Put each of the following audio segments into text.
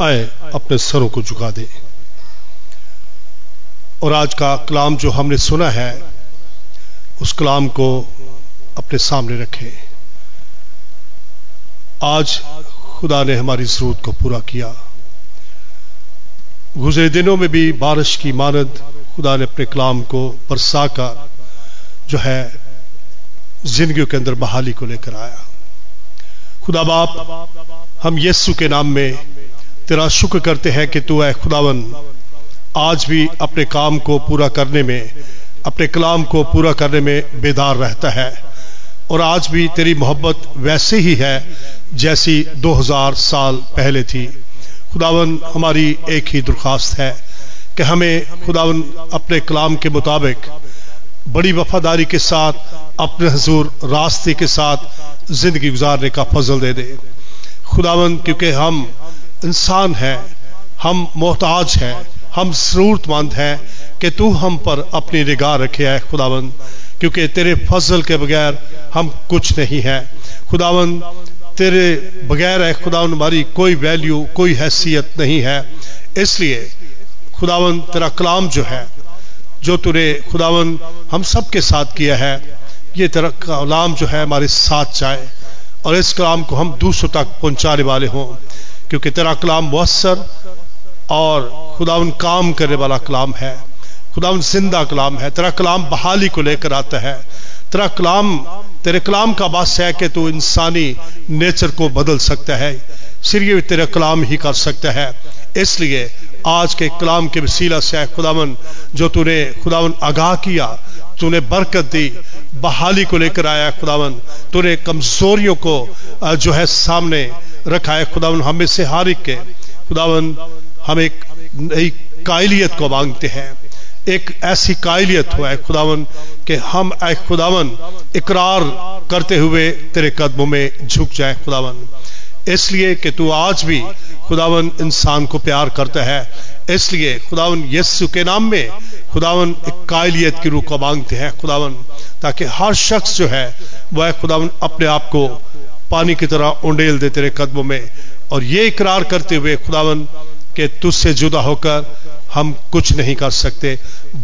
आए, अपने सरों को झुका दे। और आज का कलाम जो हमने सुना है, उस कलाम को अपने सामने रखें। आज खुदा ने हमारी ज़रूरत को पूरा किया। गुजरे दिनों में भी बारिश की मानद खुदा ने अपने कलाम को बरसा कर जो है ज़िंदगी के अंदर बहाली को लेकर आया। खुदा बाप, हम यीशु के नाम में तेरा शुक्र करते हैं कि तू है खुदावन। आज भी अपने काम को पूरा करने में, अपने कलाम को पूरा करने में बेदार रहता है। और आज भी तेरी मोहब्बत वैसे ही है जैसी 2000 साल पहले थी। खुदावन हमारी एक ही दरख्वास्त है कि हमें खुदावन अपने कलाम के मुताबिक बड़ी वफादारी के साथ, अपने हजूर रास्ते के साथ ज़िंदगी गुजारने का फजल दे दे। खुदावन, क्योंकि हम इंसान हैं, हम मोहताज हैं, हम जरूरतमंद हैं कि तू हम पर अपनी निगाह रखे है खुदावन क्योंकि तेरे फजल के बगैर हम कुछ नहीं है। खुदावन तेरे बगैर है खुदावन हमारी कोई वैल्यू कोई हैसियत नहीं है। इसलिए खुदावन तेरा कलाम जो है, जो तूने खुदावन हम सब के साथ किया है, ये तेरा कलाम जो है हमारे साथ जाए, और इस कलाम को हम दूसरों तक पहुँचाने वाले हों। क्योंकि तेरा कलाम मुसर और खुदावन काम करने वाला कलाम है। खुदावन ज़िंदा कलाम है। तेरा कलाम बहाली को लेकर आता है। तेरा कलाम, तेरे कलाम का बास है कि तू इंसानी नेचर को बदल सकता है। सिर्फ़ तेरा कलाम ही कर सकता है। इसलिए आज के कलाम के वसीला से खुदावन जो तूने खुदावन आगाह किया, तूने बरकत दी, बहाली को लेकर आया खुदावन तूने कमजोरियों को जो है सामने रखा है खुदावन हमें से हारिक के। खुदावन हम एक नई कायलियत को मांगते हैं। एक ऐसी कायलियत हो है खुदावन कि हम ए खुदावन इकरार करते हुए तेरे कदमों में झुक जाए खुदावन। इसलिए कि तू आज भी खुदावन इंसान को प्यार करता है। इसलिए खुदावन यस्सु के नाम में खुदावन एक कायलियत की रूह को मांगते हैं खुदावन, ताकि हर शख्स जो है, वह खुदावन अपने आप को पानी की तरह उंडेल दे तेरे कदमों में। और ये इकरार करते हुए खुदावन के तुझसे जुदा होकर हम कुछ नहीं कर सकते।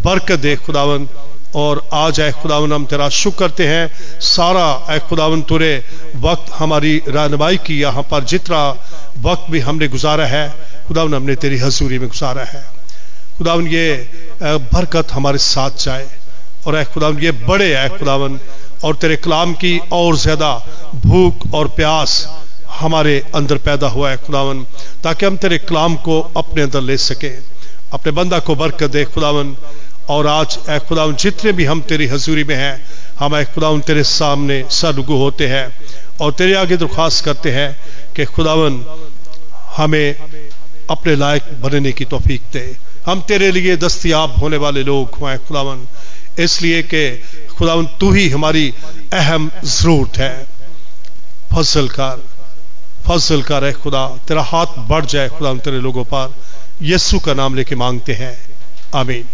बरकत दे खुदावन। और आज आए खुदावन, हम तेरा शुक्र करते हैं। सारा ए खुदावन तुरे वक्त हमारी रहनमाई की यहाँ पर। जितना वक्त भी हमने गुजारा है, खुदावन, हमने तेरी हजूरी में गुजारा है। खुदावन, ये बरकत हमारे साथ जाए। और ए खुदावन, ये बड़े है खुदावन और तेरे कलाम की और ज़्यादा भूख और प्यास हमारे अंदर पैदा हुआ है, खुदावन, ताकि हम तेरे कलाम को अपने अंदर ले सके। अपने बंदा को बरकत दे, खुदावन। और आज ए खुदावन, जितने भी हम तेरी हजूरी में हैं, हम ए खुदावन, तेरे सामने सरगु होते हैं और तेरे आगे दरख्वास्त करते हैं कि खुदावन, हमें अपने लायक बनने की तोफीक दे। हम तेरे लिए दस्तियाब होने वाले लोग हुए खुदावन। इसलिए कि खुदावन, तू ही हमारी अहम ज़रूरत है। फ़सल कर फ़सल कर है खुदा। तेरा हाथ बढ़ जाए खुदा तेरे लोगों पर। यस्सु का नाम लेके मांगते हैं। आमीन।